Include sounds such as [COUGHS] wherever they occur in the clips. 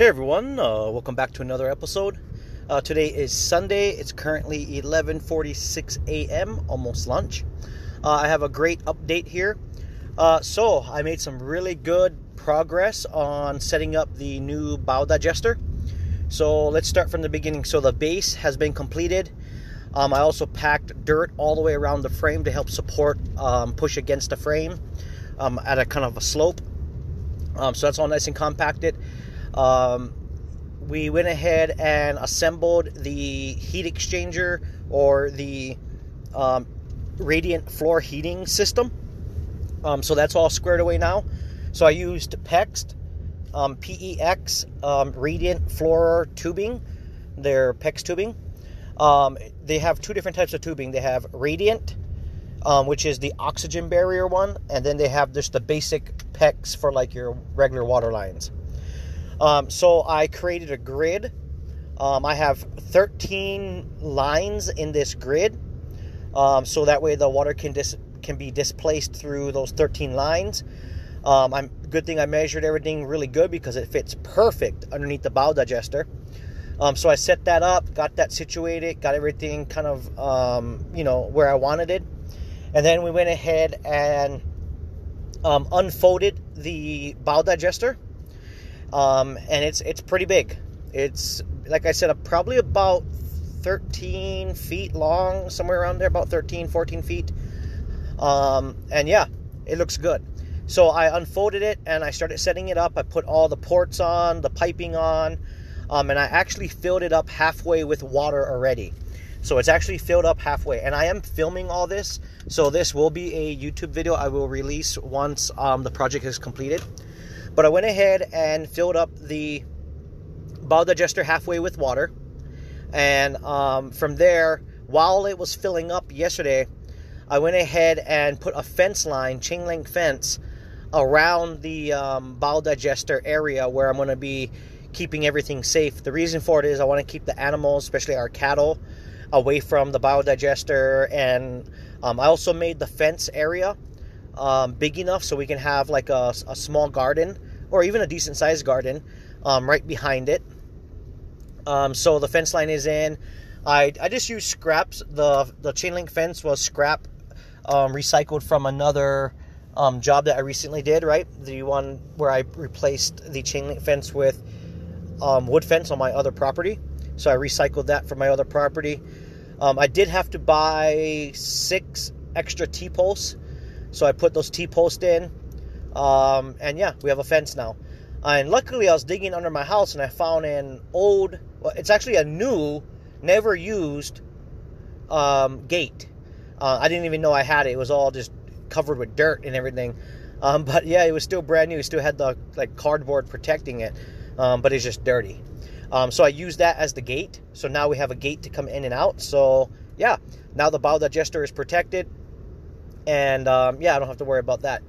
Hey everyone, uh, welcome back to another episode. Uh, today is Sunday. It's currently 11:46 a.m., almost lunch. Uh, I have a great update here. Uh, so I made some really good progress on setting up the new biodigester. So let's start from the beginning. So the base has been completed. Um, I also packed dirt all the way around the frame to help support um, push against the frame um, at a kind of a slope. Um, so that's all nice and compacted. Um, we went ahead and assembled the heat exchanger or the um, radiant floor heating system. Um, so that's all squared away now. So I used PEX, um, PEX um, radiant floor tubing. They're PEX tubing. Um, they have two different types of tubing. They have radiant, um, which is the oxygen barrier one, and then they have just the basic PEX for like your regular water lines. Um, so I created a grid. Um, I have 13 lines in this grid, um, so that way the water can dis- can be displaced through those 13 lines. Um, I'm good thing I measured everything really good because it fits perfect underneath the biodigester. Um, so I set that up, got that situated, got everything kind of um, you know where I wanted it, and then we went ahead and unfolded the biodigester um, and it's it's pretty big. It's like I said, probably about 13 feet long, somewhere around there, about 13, 14 feet. Um, and yeah, it looks good. So I unfolded it and I started setting it up. I put all the ports on, the piping on, um, and I actually filled it up halfway with water already. So it's actually filled up halfway, and I am filming all this. So this will be a YouTube video I will release once um, the project is completed. But I went ahead and filled up the biodigester halfway with water. And um, from there, while it was filling up yesterday, I went ahead and put a fence line, chain link fence, around the um, biodigester area where I'm going to be keeping everything safe. The reason for it is I want to keep the animals, especially our cattle, away from the biodigester. And um, I also made the fence area um, big enough so we can have like a, a small garden or even a decent sized garden um, right behind it. Um, so the fence line is in. I, I just used scraps. The the chain link fence was scrap um, recycled from another um, job that I recently did. Right, the one where I replaced the chain link fence with um, wood fence on my other property. So I recycled that from my other property. I did have to buy six extra T posts so I put those T posts in. Um, and yeah, we have a fence now. And luckily, I was digging under my house and I found an old, well, it's actually a new, never used um, gate. Uh, I didn't even know I had it. It was all just covered with dirt and everything. [LAUGHS] Um, but yeah, it was still brand new. It still had the like cardboard protecting it, um, but it's just dirty. Um, so I used that as the gate. So now we have a gate to come in and out. So yeah, now the biodigester is protected. And um, yeah, I don't have to worry about that.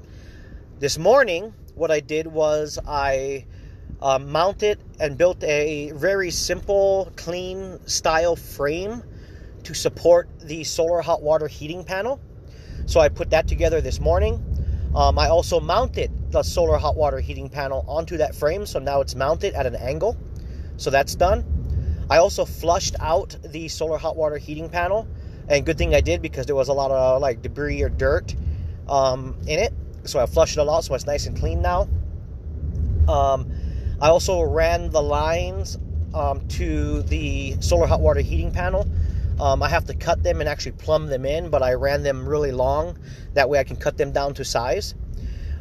This morning, what I did was I uh, mounted and built a very simple, clean style frame to support the solar hot water heating panel. So I put that together this morning. Um, I also mounted the solar hot water heating panel onto that frame, so now it's mounted at an angle. So that's done. I also flushed out the solar hot water heating panel and good thing I did because there was a lot of like debris or dirt um, in it. So I flushed it all out so it's nice and clean now. Um, I also ran the lines um, to the solar hot water heating panel. Um, I have to cut them and actually plumb them in, but I ran them really long. That way I can cut them down to size.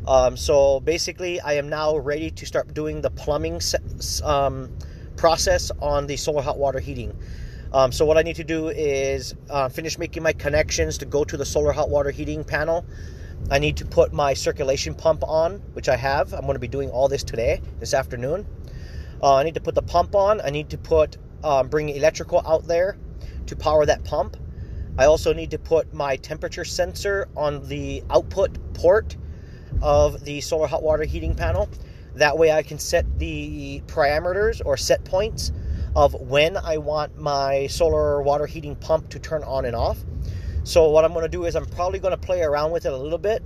Um, so basically, I am now ready to start doing the plumbing um, process on the solar hot water heating. Um, so what I need to do is uh, finish making my connections to go to the solar hot water heating panel. I need to put my circulation pump on, which I have. I'm going to be doing all this today, this afternoon. Uh, I need to put the pump on. I need to put um, bring electrical out there to power that pump. I also need to put my temperature sensor on the output port of the solar hot water heating panel. That way I can set the parameters or set points of when I want my solar water heating pump to turn on and off. So what I'm going to do is I'm probably going to play around with it a little bit.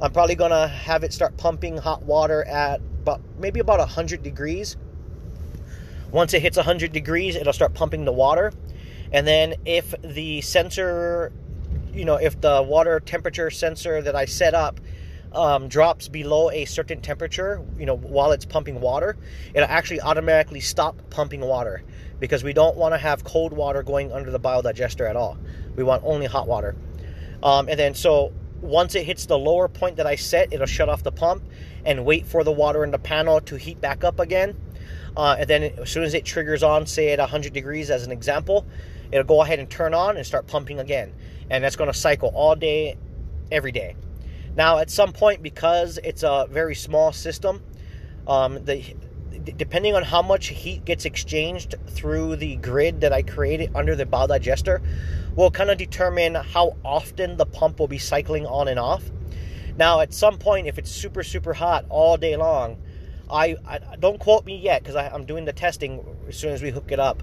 I'm probably going to have it start pumping hot water at about maybe about 100 degrees Once it hits 100 degrees, it'll start pumping the water. And then if the sensor, you know, if the water temperature sensor that I set up um, drops below a certain temperature, you know, while it's pumping water, it'll actually automatically stop pumping water because we don't want to have cold water going under the biodigester at all. We want only hot water. Um, and then so once it hits the lower point that I set, it'll shut off the pump and wait for the water in the panel to heat back up again. Uh, and then as soon as it triggers on, say at 100 degrees as an example, it'll go ahead and turn on and start pumping again. And that's going to cycle all day, every day. Now, at some point, because it's a very small system, um, the depending on how much heat gets exchanged through the grid that I created under the biodigester, will kind of determine how often the pump will be cycling on and off. Now, at some point, if it's super, super hot all day long, I, I don't quote me yet because I'm doing the testing as soon as we hook it up.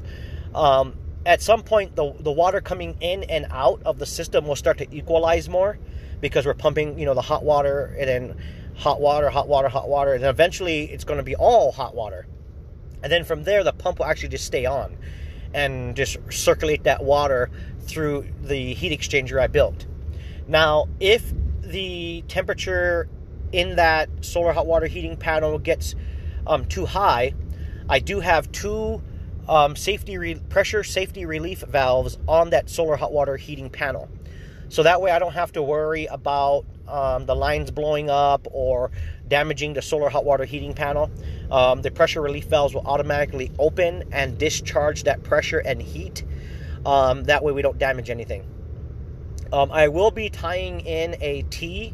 Um, at some point, the, the water coming in and out of the system will start to equalize more because we're pumping, you know, the hot water and then hot water, hot water, hot water, and eventually it's going to be all hot water. And then from there, the pump will actually just stay on and just circulate that water through the heat exchanger I built. Now, if the temperature in that solar hot water heating panel gets um, too high, I do have two um, safety re- pressure safety relief valves on that solar hot water heating panel. So that way I don't have to worry about um, the lines blowing up or damaging the solar hot water heating panel. Um, the pressure relief valves will automatically open and discharge that pressure and heat. Um, that way we don't damage anything. Um, I will be tying in a T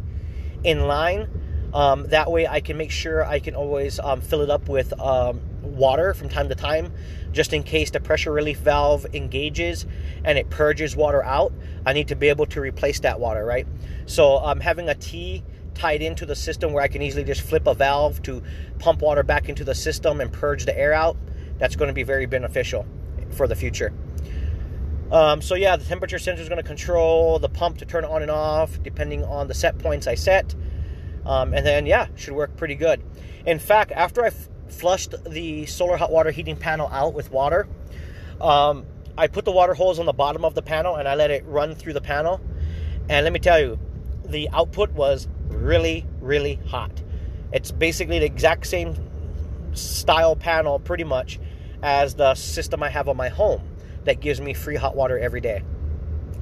in line. Um, that way I can make sure I can always um, fill it up with water from time to time just in case the pressure relief valve engages and it purges water out. I need to be able to replace that water, right? So I'm um, having a T tied into the system where I can easily just flip a valve to pump water back into the system and purge the air out. That's going to be very beneficial for the future. Um, so yeah, the temperature sensor is going to control the pump to turn on and off depending on the set points I set. Um, and then yeah, should work pretty good. In fact, after I flushed the solar hot water heating panel out with water. Um, I put the water hose on the bottom of the panel and I let it run through the panel. And let me tell you, the output was really, really hot. It's basically the exact same style panel, pretty much, as the system I have on my home that gives me free hot water every day.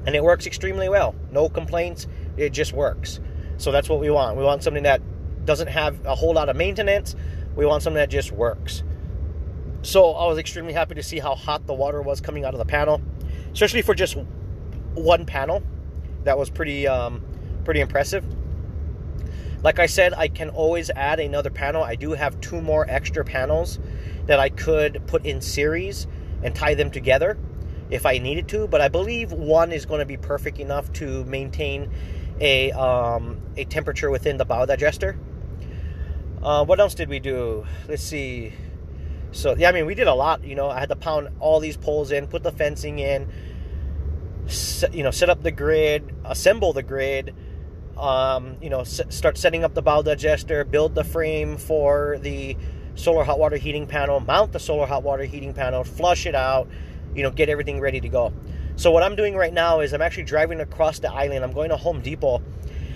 And it works extremely well. No complaints. It just works. So that's what we want. We want something that doesn't have a whole lot of maintenance, we want something that just works. So I was extremely happy to see how hot the water was coming out of the panel, especially for just one panel. That was pretty um, pretty impressive. Like I said, I can always add another panel. I do have two more extra panels that I could put in series and tie them together if I needed to. But I believe one is going to be perfect enough to maintain a um, a temperature within the biodigester. Uh, what else did we do? Let's see. So yeah, I mean, we did a lot. You know, I had to pound all these poles in, put the fencing in, set, you know, set up the grid, assemble the grid. Um, you know, s- start setting up the biodigester, build the frame for the solar hot water heating panel, mount the solar hot water heating panel, flush it out, you know, get everything ready to go. So what I'm doing right now is I'm actually driving across the island. I'm going to Home Depot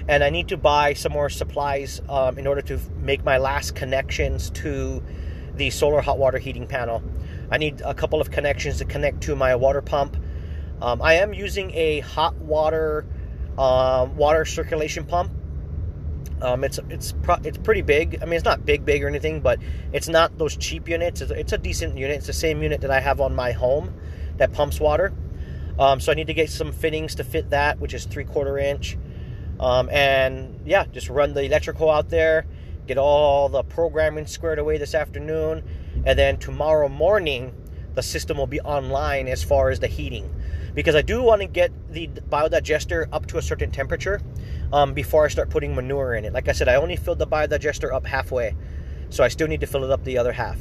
and I need to buy some more supplies um, in order to make my last connections to the solar hot water heating panel. I need a couple of connections to connect to my water pump. Um, I am using a hot water um, water circulation pump. Um, it's it's pro- it's pretty big. I mean, it's not big, big or anything, but it's not those cheap units. It's a, it's a decent unit. It's the same unit that I have on my home that pumps water. Um, so I need to get some fittings to fit that, which is three quarter inch. Um, and yeah, just run the electrical out there, get all the programming squared away this afternoon, and then tomorrow morning the system will be online as far as the heating. Because I do want to get the biodigester up to a certain temperature um, before I start putting manure in it. Like I said, I only filled the biodigester up halfway, so I still need to fill it up the other half.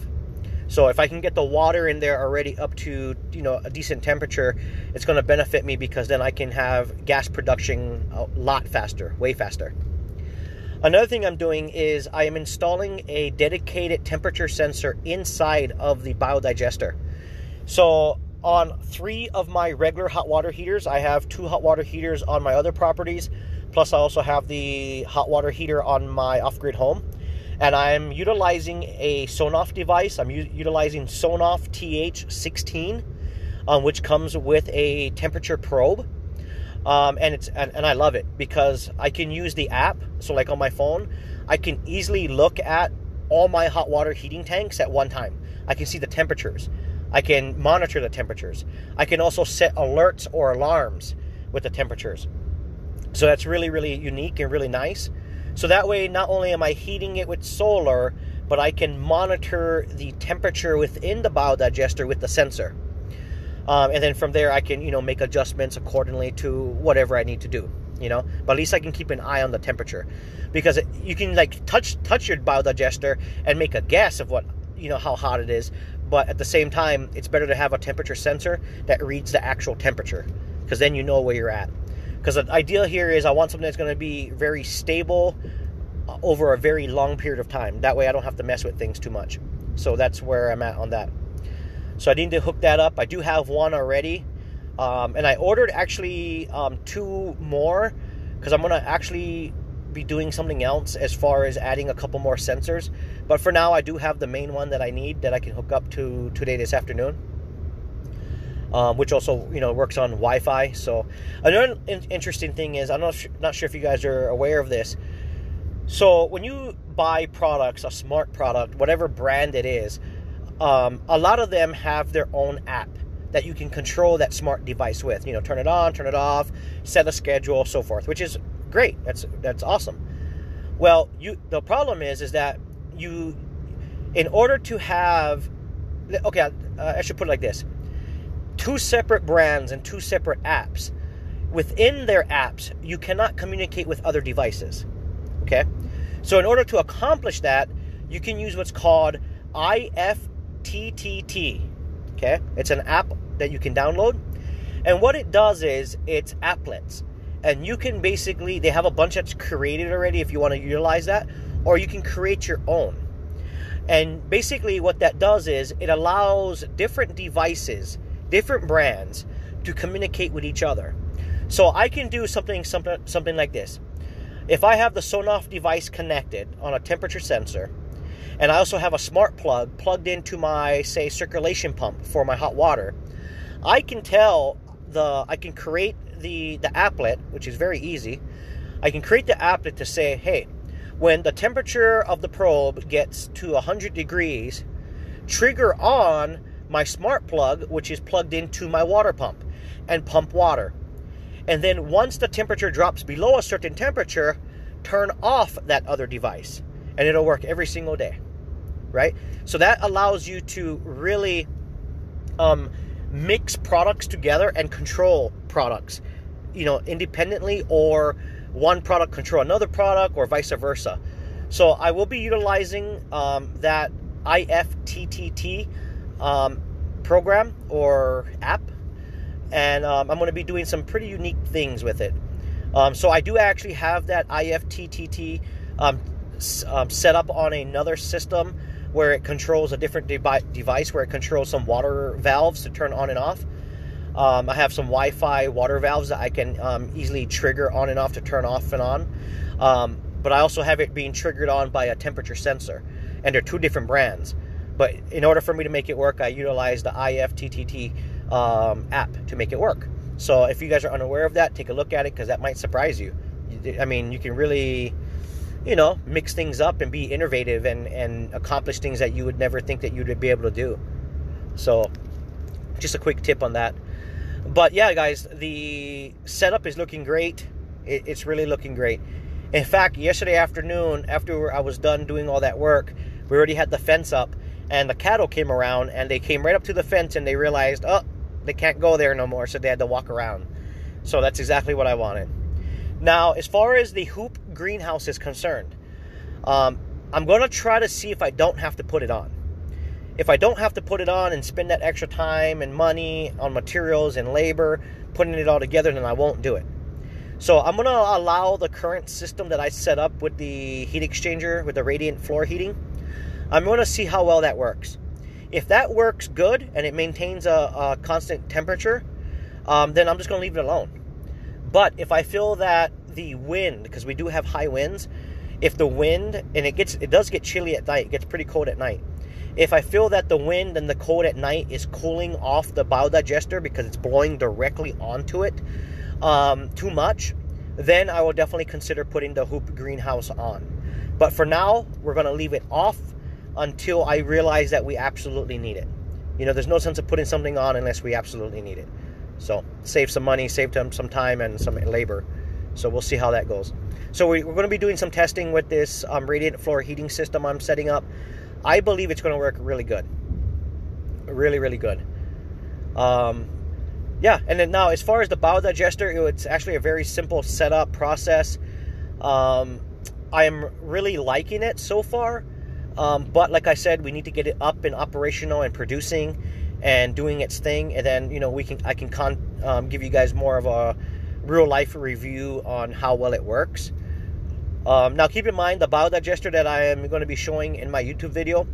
So if I can get the water in there already up to you know a decent temperature, it's going to benefit me because then I can have gas production a lot faster, way faster. Another thing I'm doing is I am installing a dedicated temperature sensor inside of the biodigester. So on three of my regular hot water heaters, I have two hot water heaters on my other properties, plus I also have the hot water heater on my off-grid home. And I'm utilizing a Sonoff device. I'm u- utilizing Sonoff TH16, um, which comes with a temperature probe um, and it's and, and I love it because I can use the app. So like on my phone, I can easily look at all my hot water heating tanks at one time. I can see the temperatures. I can monitor the temperatures. I can also set alerts or alarms with the temperatures. So that's really really unique and really nice. So that way, not only am I heating it with solar, but I can monitor the temperature within the biodigester with the sensor. Um, and then from there, I can you know make adjustments accordingly to whatever I need to do. You know, but at least I can keep an eye on the temperature, because you can like touch touch your biodigester and make a guess of what you know how hot it is. But at the same time, it's better to have a temperature sensor that reads the actual temperature, because then you know where you're at. Because the idea here is I want something that's going to be very stable uh, over a very long period of time. That way, I don't have to mess with things too much. So that's where I'm at on that. So I need to hook that up. I do have one already. Um, and I ordered actually um, two more because I'm going to actually be doing something else as far as adding a couple more sensors. But for now, I do have the main one that I need that I can hook up to today this afternoon. Um, which also you know works on Wi-Fi. So another interesting thing is I'm not sure, not sure if you guys are aware of this. So when you buy products, a smart product, whatever brand it is, um, a lot of them have their own app that you can control that smart device with. You know, turn it on, turn it off, set a schedule, so forth, which is great. That's that's awesome. Well, you the problem is is that you, in order to have, okay, uh, I should put it like this: two separate brands and two separate apps. Within their apps, you cannot communicate with other devices. Okay, so in order to accomplish that, you can use what's called IF TTT. Okay, it's an app that you can download, and what it does is it's applets, and you can basically they have a bunch that's created already if you want to utilize that, or you can create your own. And basically, what that does is it allows different devices, different brands, to communicate with each other. So I can do something something something like this. If I have the Sonoff device connected on a temperature sensor, and I also have a smart plug plugged into my, say, circulation pump for my hot water. I can tell the, I can create the, the applet, which is very easy. I can create the applet to say, hey, when the temperature of the probe gets to 100 degrees, trigger on my smart plug, which is plugged into my water pump, and pump water. And then once the temperature drops below a certain temperature, turn off that other device. And it'll work every single day right? So that allows you to really um, mix products together and control products, you know, independently or one product control another product or vice versa. So I will be utilizing um, that IFTTT um, program or app, and um, I'm going to be doing some pretty unique things with it. Um, so I do actually have that IFTTT um, um, set up on another system where it controls a different de- device where it controls some water valves to turn on and off. Um, I have some Wi-Fi water valves that I can um, easily trigger on and off to turn off and on. Um, but I also have it being triggered on by a temperature sensor, and they're two different brands. But in order for me to make it work, I utilize the IFTTT um, app to make it work. So if you guys are unaware of that, take a look at it because that might surprise you. I mean, you can really you know, mix things up and be innovative and, and accomplish things that you would never think that you'd be able to do. So, just a quick tip on that. But yeah, guys, the setup is looking great. It, it's really looking great. In fact, yesterday afternoon, after I was done doing all that work, we already had the fence up, and the cattle came around, and they came right up to the fence, and they realized, oh, they can't go there no more, so they had to walk around. So that's exactly what I wanted. Now, as far as the hoop greenhouse is concerned, um, I'm going to try to see if I don't have to put it on. If I don't have to put it on and spend that extra time and money on materials and labor putting it all together, then I won't do it. So I'm gonna allow the current system that I set up with the heat exchanger with the radiant floor heating. I'm gonna see how well that works. If that works good and it maintains a, a constant temperature, um, then I'm just gonna leave it alone. But if I feel that the wind, because we do have high winds, if the wind and it gets it does get chilly at night, it gets pretty cold at night. If I feel that the wind and the cold at night is cooling off the biodigester because it's blowing directly onto it um, too much, then I will definitely consider putting the hoop greenhouse on. But for now, we're going to leave it off until I realize that we absolutely need it. You know, there's no sense of putting something on unless we absolutely need it. So save some money, save them some time and some labor. So we'll see how that goes. So we, are going to be doing some testing with this um, radiant floor heating system I'm setting up. I believe it's going to work really good. Really, really good. Um, yeah, and then now as far as the biodigester, it's actually a very simple setup process. Um, I am really liking it so far. Um, but like I said, we need to get it up and operational and producing and doing its thing, and then you know we can I can con, um, give you guys more of a real life review on how well it works. Um, now, keep in mind the biodigester that I am going to be showing in my YouTube video.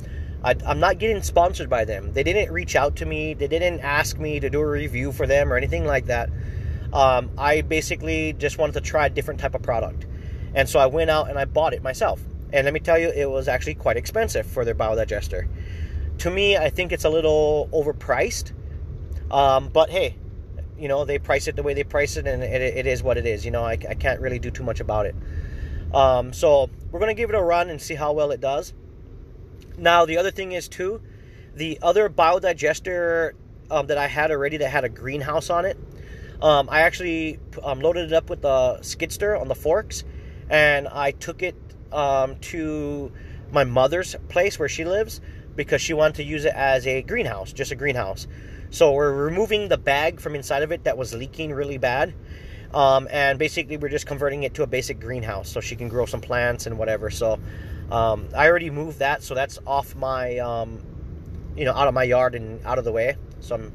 I, am not getting sponsored by them. They didn't reach out to me. They didn't ask me to do a review for them or anything like that. Um, I basically just wanted to try a different type of product, and so I went out and I bought it myself. And let me tell you, it was actually quite expensive for their biodigester. To me, I think it's a little overpriced. Um, but hey, you know they price it the way they price it and it, it is what it is you know I, I can't really do too much about it um, so we're going to give it a run and see how well it does now the other thing is too the other biodigester um, that i had already that had a greenhouse on it um, i actually um, loaded it up with the skidster on the forks and i took it um, to my mother's place where she lives because she wanted to use it as a greenhouse just a greenhouse so we're removing the bag from inside of it that was leaking really bad. Um, and basically we're just converting it to a basic greenhouse so she can grow some plants and whatever. So um, I already moved that, so that's off my, um, you know, out of my yard and out of the way. So I'm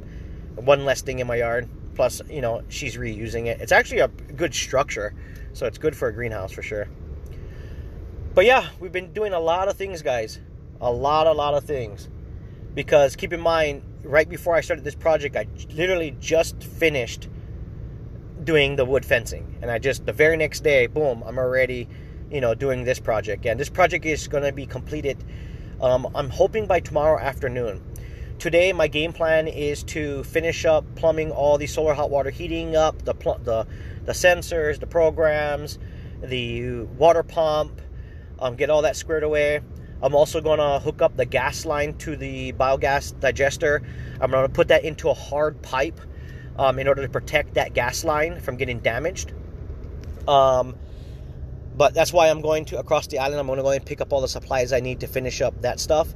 one less thing in my yard. Plus, you know, she's reusing it. It's actually a good structure, so it's good for a greenhouse for sure. But yeah, we've been doing a lot of things, guys. A lot, a lot of things. Because keep in mind, right before I started this project, I literally just finished doing the wood fencing. And I just, the very next day, boom, I'm already, you know, doing this project. And this project is going to be completed, um, I'm hoping by tomorrow afternoon. Today, my game plan is to finish up plumbing all the solar hot water heating up, the, pl- the, the sensors, the programs, the water pump, um, get all that squared away. I'm also going to hook up the gas line to the biogas digester. I'm going to put that into a hard pipe um, in order to protect that gas line from getting damaged. Um, but that's why I'm going to across the island. I'm going to go and pick up all the supplies I need to finish up that stuff.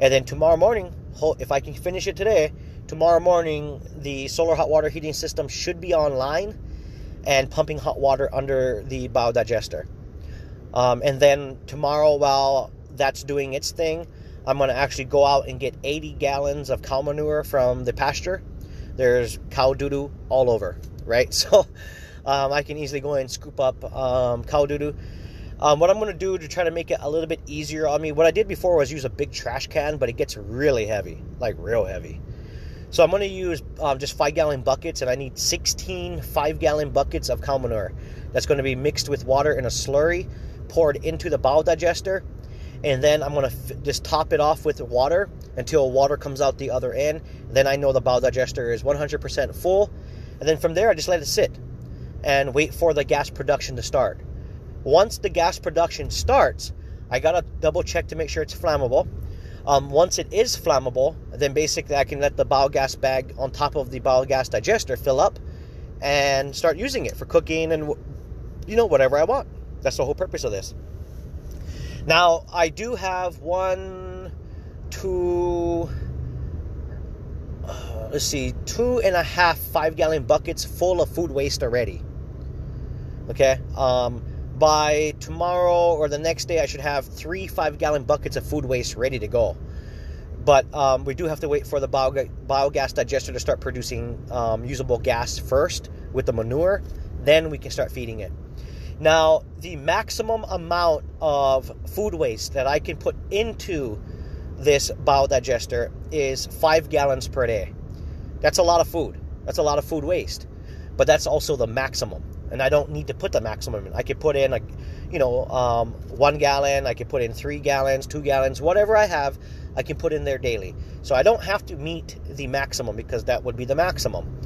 And then tomorrow morning, if I can finish it today, tomorrow morning the solar hot water heating system should be online and pumping hot water under the biodigester. Um, and then tomorrow, while that's doing its thing. I'm going to actually go out and get 80 gallons of cow manure from the pasture. There's cow doo all over, right? [LAUGHS] So um, I can easily go and scoop up um, cow doo doo. Um, what I'm going to do to try to make it a little bit easier on me, what I did before was use a big trash can, but it gets really heavy, like real heavy. So I'm going to use um, just five gallon buckets, and I need 16 five gallon buckets of cow manure. That's going to be mixed with water in a slurry, poured into the biodigester, and then I'm gonna f- just top it off with water until water comes out the other end. Then I know the biodigester is 100% full, and then from there I just let it sit and wait for the gas production to start. Once the gas production starts, I gotta double check to make sure it's flammable. Um, once it is flammable, then basically I can let the biogas bag on top of the biogas digester fill up and start using it for cooking and you know whatever I want. That's the whole purpose of this. Now, I do have one, two, uh, let's see, two and a half five gallon buckets full of food waste already. Okay. Um, by tomorrow or the next day, I should have three five gallon buckets of food waste ready to go. But um, we do have to wait for the biogas digester to start producing um, usable gas first with the manure. Then we can start feeding it. Now, the maximum amount of food waste that I can put into this biodigester is five gallons per day. That's a lot of food. That's a lot of food waste. But that's also the maximum. And I don't need to put the maximum in. I could put in, a, you know, um, one gallon. I could put in three gallons, two gallons, whatever I have, I can put in there daily. So I don't have to meet the maximum because that would be the maximum.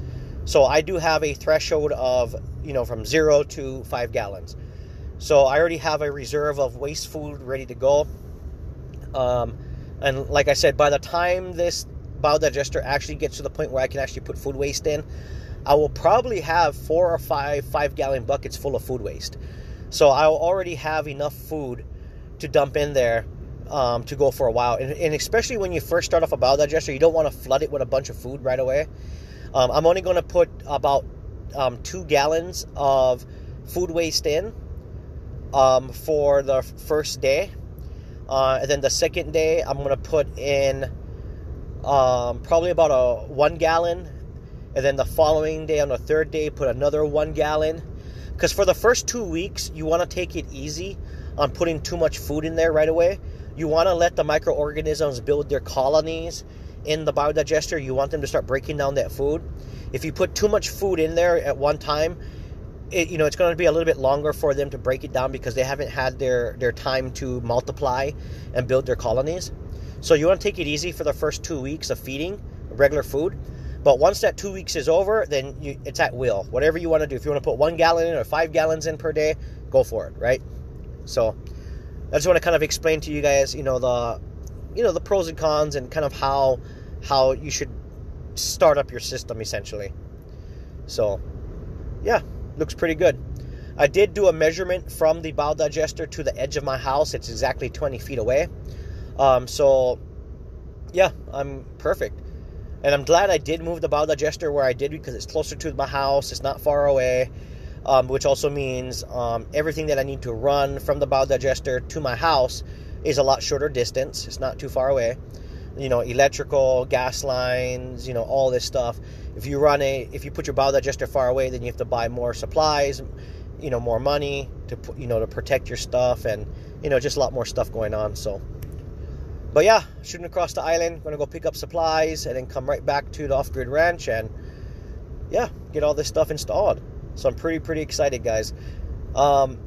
So I do have a threshold of, you know, from zero to five gallons. So I already have a reserve of waste food ready to go. Um, and like I said, by the time this biodigester actually gets to the point where I can actually put food waste in, I will probably have four or five five gallon buckets full of food waste. So I'll already have enough food to dump in there um, to go for a while. And, and, especially when you first start off a biodigester, you don't want to flood it with a bunch of food right away. Um, I'm only going to put about um, two gallons of food waste in um, for the first day. Uh, and then the second day, I'm going to put in um, probably about a one gallon. And then the following day, on the third day, put another one gallon. Because for the first two weeks, you want to take it easy on putting too much food in there right away. You want to let the microorganisms build their colonies in the biodigester, you want them to start breaking down that food. If you put too much food in there at one time, it, you know it's going to be a little bit longer for them to break it down because they haven't had their their time to multiply and build their colonies. So you want to take it easy for the first two weeks of feeding regular food. But once that two weeks is over, then you, it's at will. Whatever you want to do. If you want to put one gallon in or five gallons in per day, go for it, right? So I just want to kind of explain to you guys, you know, the you know the pros and cons and kind of how how you should start up your system essentially. So, yeah, looks pretty good. I did do a measurement from the biodigester to the edge of my house. It's exactly 20 feet away. Um, so, yeah, I'm perfect. And I'm glad I did move the biodigester where I did because it's closer to my house. It's not far away, um, which also means um, everything that I need to run from the biodigester to my house is a lot shorter distance. It's not too far away. You know, electrical, gas lines, you know, all this stuff. If you run a, if you put your biodigester far away, then you have to buy more supplies, you know, more money to, you know, to protect your stuff, and you know, just a lot more stuff going on. So, but yeah, shooting across the island, to go pick up supplies, and then come right back to the off-grid ranch, and yeah, get all this stuff installed. So I'm pretty pretty excited, guys. Um,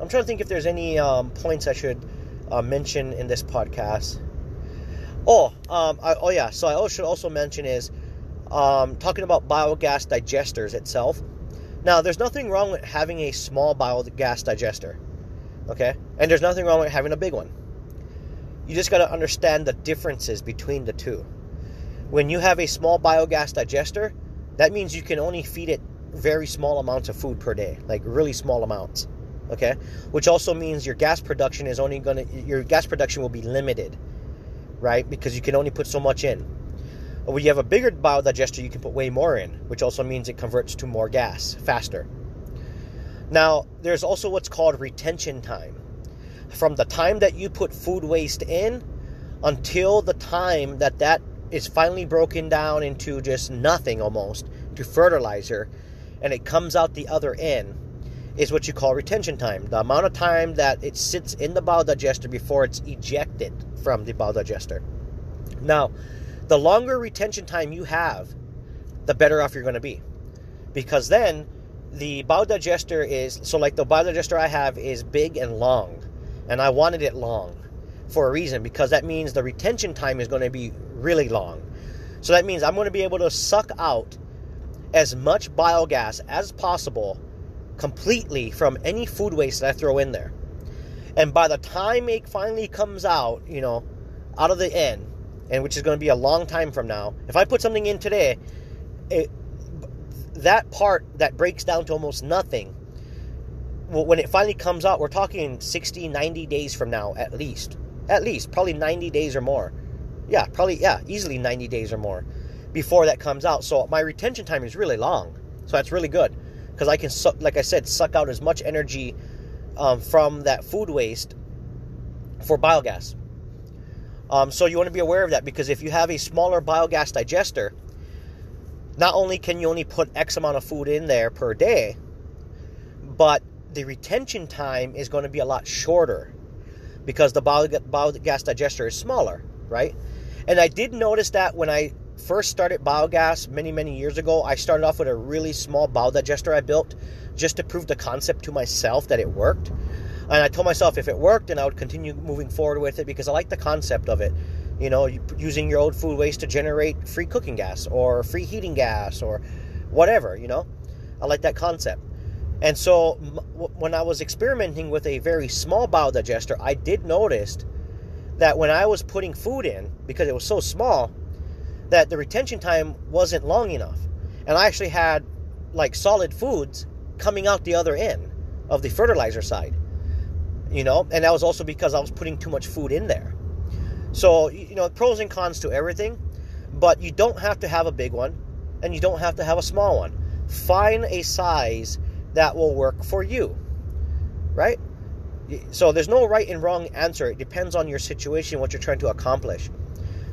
I'm trying to think if there's any um, points I should uh, mention in this podcast. Oh, um, I, oh yeah. So I should also mention is um, talking about biogas digesters itself. Now, there's nothing wrong with having a small biogas digester, okay? And there's nothing wrong with having a big one. You just got to understand the differences between the two. When you have a small biogas digester, that means you can only feed it very small amounts of food per day, like really small amounts okay? Which also means your gas production is only going to your gas production will be limited right? Because you can only put so much in. When you have a bigger biodigester you can put way more in which also means it converts to more gas faster. Now there's also what's called retention time. From the time that you put food waste in until the time that that is finally broken down into just nothing almost to fertilizer and it comes out the other end is what you call retention time. The amount of time that it sits in the biodigester before it's ejected from the biodigester. Now, the longer retention time you have, the better off you're going to be. Because then the biodigester is so like the biodigester I have is big and long, and I wanted it long for a reason because that means the retention time is going to be really long. So that means I'm going to be able to suck out as much biogas as possible completely from any food waste that I throw in there. And by the time it finally comes out, you know, out of the end, and which is going to be a long time from now, if I put something in today, it, that part that breaks down to almost nothing, when it finally comes out, we're talking 60, 90 days from now at least. At least, probably 90 days or more. Yeah, probably, yeah, easily 90 days or more before that comes out. So my retention time is really long. So that's really good because I can, like I said, suck out as much energy um, from that food waste for biogas. Um, so you want to be aware of that because if you have a smaller biogas digester, not only can you only put X amount of food in there per day, but the retention time is going to be a lot shorter because the biogas digester is smaller, right? And I did notice that when I first started biogas many, many years ago, I started off with a really small biodigester I built just to prove the concept to myself that it worked. And I told myself if it worked, then I would continue moving forward with it because I like the concept of it. You know, using your old food waste to generate free cooking gas or free heating gas or whatever, you know? I like that concept. And so when I was experimenting with a very small biodigester, I did notice that when I was putting food in, because it was so small, that the retention time wasn't long enough. And I actually had like solid foods coming out the other end of the fertilizer side. You know, and that was also because I was putting too much food in there. So, you know, pros and cons to everything, but you don't have to have a big one and you don't have to have a small one. Find a size that will work for you. Right? So there's no right and wrong answer. It depends on your situation, what you're trying to accomplish.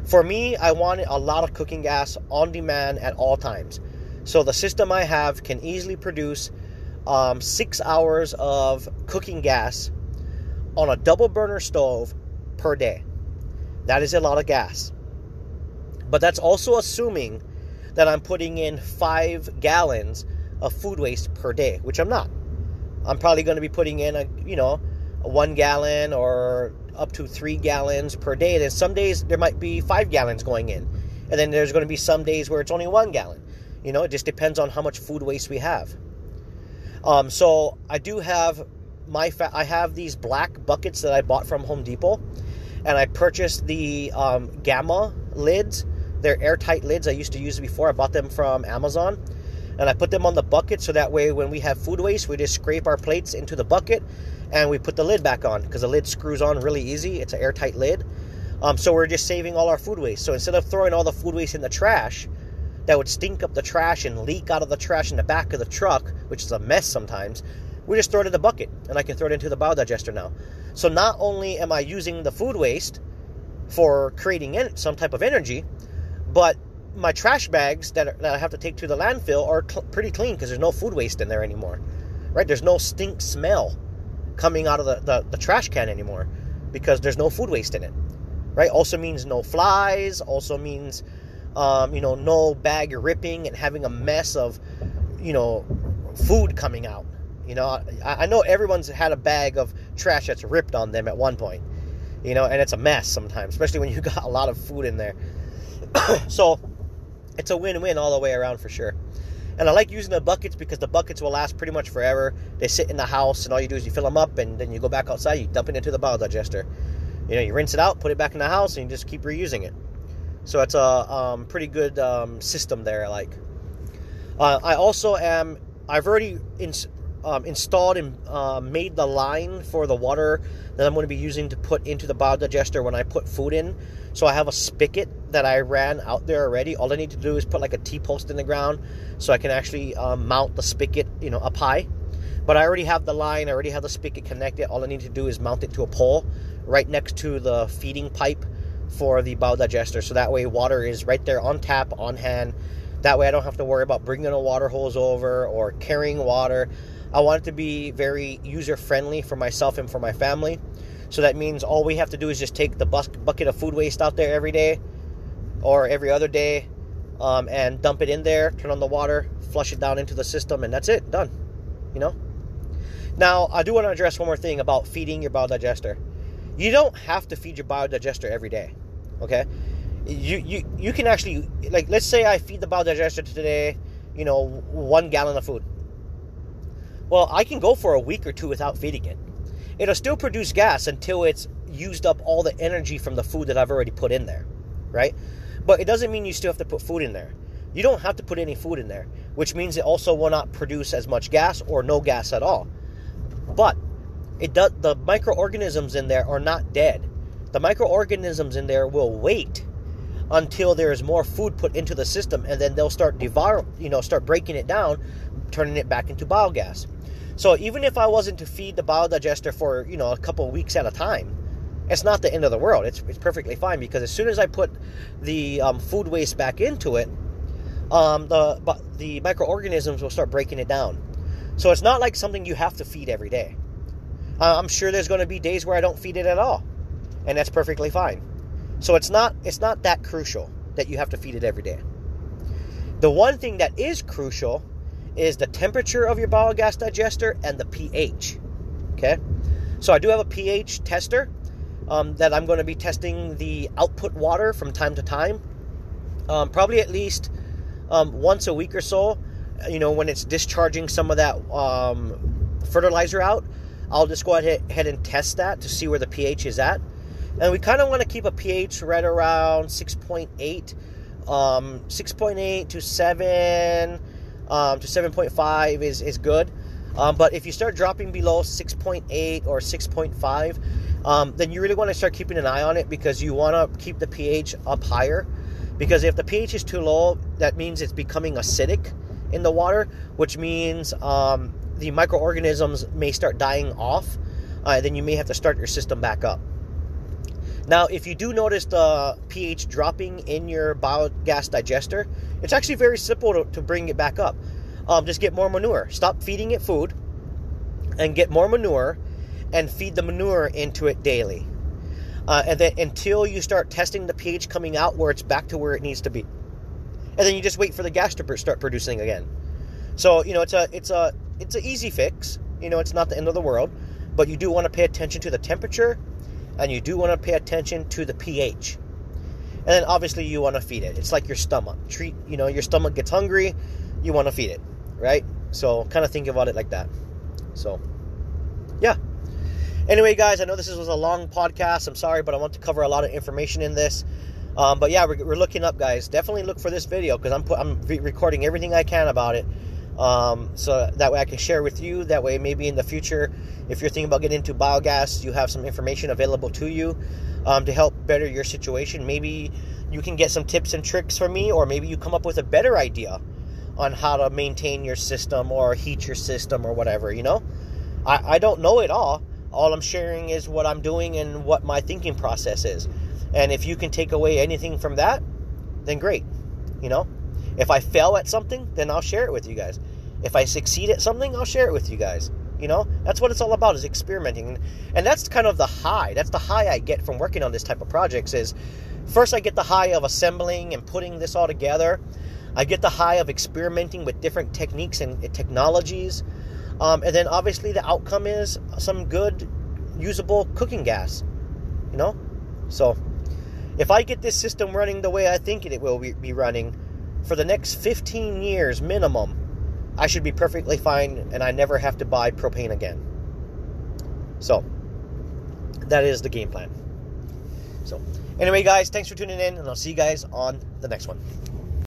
For me, I wanted a lot of cooking gas on demand at all times. So the system I have can easily produce um, six hours of cooking gas on a double burner stove per day. That is a lot of gas. But that's also assuming that I'm putting in five gallons of food waste per day, which I'm not. I'm probably going to be putting in a, you know, one gallon or up to three gallons per day. Then some days there might be five gallons going in. And then there's going to be some days where it's only one gallon. You know, it just depends on how much food waste we have. Um, so I do have my fa- I have these black buckets that I bought from Home Depot, and I purchased the um, Gamma lids. They're airtight lids. I used to use before. I bought them from Amazon, and I put them on the bucket so that way when we have food waste, we just scrape our plates into the bucket, and we put the lid back on because the lid screws on really easy. It's an airtight lid. Um, so we're just saving all our food waste. So instead of throwing all the food waste in the trash, that would stink up the trash and leak out of the trash in the back of the truck, which is a mess sometimes, we just throw it in the bucket and I can throw it into the biodigester now. So not only am I using the food waste for creating some type of energy, but my trash bags that, are, that I have to take to the landfill are cl- pretty clean because there's no food waste in there anymore. Right? There's no stink smell coming out of the, the, the trash can anymore because there's no food waste in it. Right? Also means no flies, also means um, you know, no bag ripping and having a mess of, you know, food coming out. You know, I, I know everyone's had a bag of trash that's ripped on them at one point, you know, and it's a mess sometimes, especially when you [LAUGHS] got a lot of food in there. [COUGHS] so it's a win win all the way around for sure. And I like using the buckets because the buckets will last pretty much forever. They sit in the house, and all you do is you fill them up, and then you go back outside, you dump it into the biodigester. You know, you rinse it out, put it back in the house, and you just keep reusing it. So it's a um, pretty good um, system there. I like. Uh, I also am. I've already in, um, installed and uh, made the line for the water that I'm going to be using to put into the biodigester when I put food in. So I have a spigot that I ran out there already. All I need to do is put like a T-post in the ground so I can actually um, mount the spigot, you know, up high. But I already have the line. I already have the spigot connected. All I need to do is mount it to a pole right next to the feeding pipe for the biodigester. So that way, water is right there on tap, on hand. That way, I don't have to worry about bringing a water hose over or carrying water. I want it to be very user friendly for myself and for my family. So that means all we have to do is just take the bus- bucket of food waste out there every day or every other day um, and dump it in there, turn on the water, flush it down into the system, and that's it. Done. You know? Now, I do want to address one more thing about feeding your biodigester. You don't have to feed your biodigester every day. Okay, you you you can actually like let's say I feed the biodigester today, you know, one gallon of food. Well, I can go for a week or two without feeding it. It'll still produce gas until it's used up all the energy from the food that I've already put in there, right? But it doesn't mean you still have to put food in there. You don't have to put any food in there, which means it also will not produce as much gas or no gas at all. But it does the microorganisms in there are not dead the microorganisms in there will wait until there is more food put into the system and then they'll start devour you know start breaking it down turning it back into biogas so even if i wasn't to feed the biodigester for you know a couple weeks at a time it's not the end of the world it's, it's perfectly fine because as soon as i put the um, food waste back into it um, the the microorganisms will start breaking it down. So it's not like something you have to feed every day. I'm sure there's going to be days where I don't feed it at all, and that's perfectly fine. So it's not it's not that crucial that you have to feed it every day. The one thing that is crucial is the temperature of your biogas digester and the pH. Okay, so I do have a pH tester um, that I'm going to be testing the output water from time to time, um, probably at least um, once a week or so. You know, when it's discharging some of that um, fertilizer out, I'll just go ahead and test that to see where the pH is at. And we kind of want to keep a pH right around 6.8, um, 6.8 to 7 um, to 7.5 is, is good. Um, but if you start dropping below 6.8 or 6.5, um, then you really want to start keeping an eye on it because you want to keep the pH up higher. Because if the pH is too low, that means it's becoming acidic in the water, which means um, the microorganisms may start dying off. Uh, then you may have to start your system back up. Now, if you do notice the pH dropping in your biogas digester, it's actually very simple to, to bring it back up. Um, just get more manure. Stop feeding it food and get more manure and feed the manure into it daily. Uh, and then until you start testing the pH coming out where it's back to where it needs to be. And then you just wait for the gas to start producing again. So, you know, it's a it's a it's an easy fix. You know, it's not the end of the world, but you do want to pay attention to the temperature and you do want to pay attention to the pH. And then obviously you want to feed it. It's like your stomach. Treat, you know, your stomach gets hungry, you want to feed it, right? So kind of think about it like that. So, yeah. Anyway, guys, I know this was a long podcast. I'm sorry, but I want to cover a lot of information in this. Um, but yeah, we're, we're, looking up, guys. Definitely look for this video because I'm put, I'm re- recording everything I can about it. Um, so that way I can share with you. That way, maybe in the future, if you're thinking about getting into biogas, you have some information available to you um, to help better your situation. Maybe you can get some tips and tricks from me, or maybe you come up with a better idea on how to maintain your system or heat your system or whatever. You know, I, I don't know it all. All I'm sharing is what I'm doing and what my thinking process is. And if you can take away anything from that, then great. You know, if I fail at something, then I'll share it with you guys. If I succeed at something, I'll share it with you guys. You know, that's what it's all about is experimenting. And that's kind of the high. That's the high I get from working on this type of projects is first I get the high of assembling and putting this all together. I get the high of experimenting with different techniques and technologies. Um, and then obviously the outcome is some good usable cooking gas. You know? So if I get this system running the way I think it will be running, for the next 15 years minimum, I should be perfectly fine and I never have to buy propane again. So, that is the game plan. So, anyway, guys, thanks for tuning in, and I'll see you guys on the next one.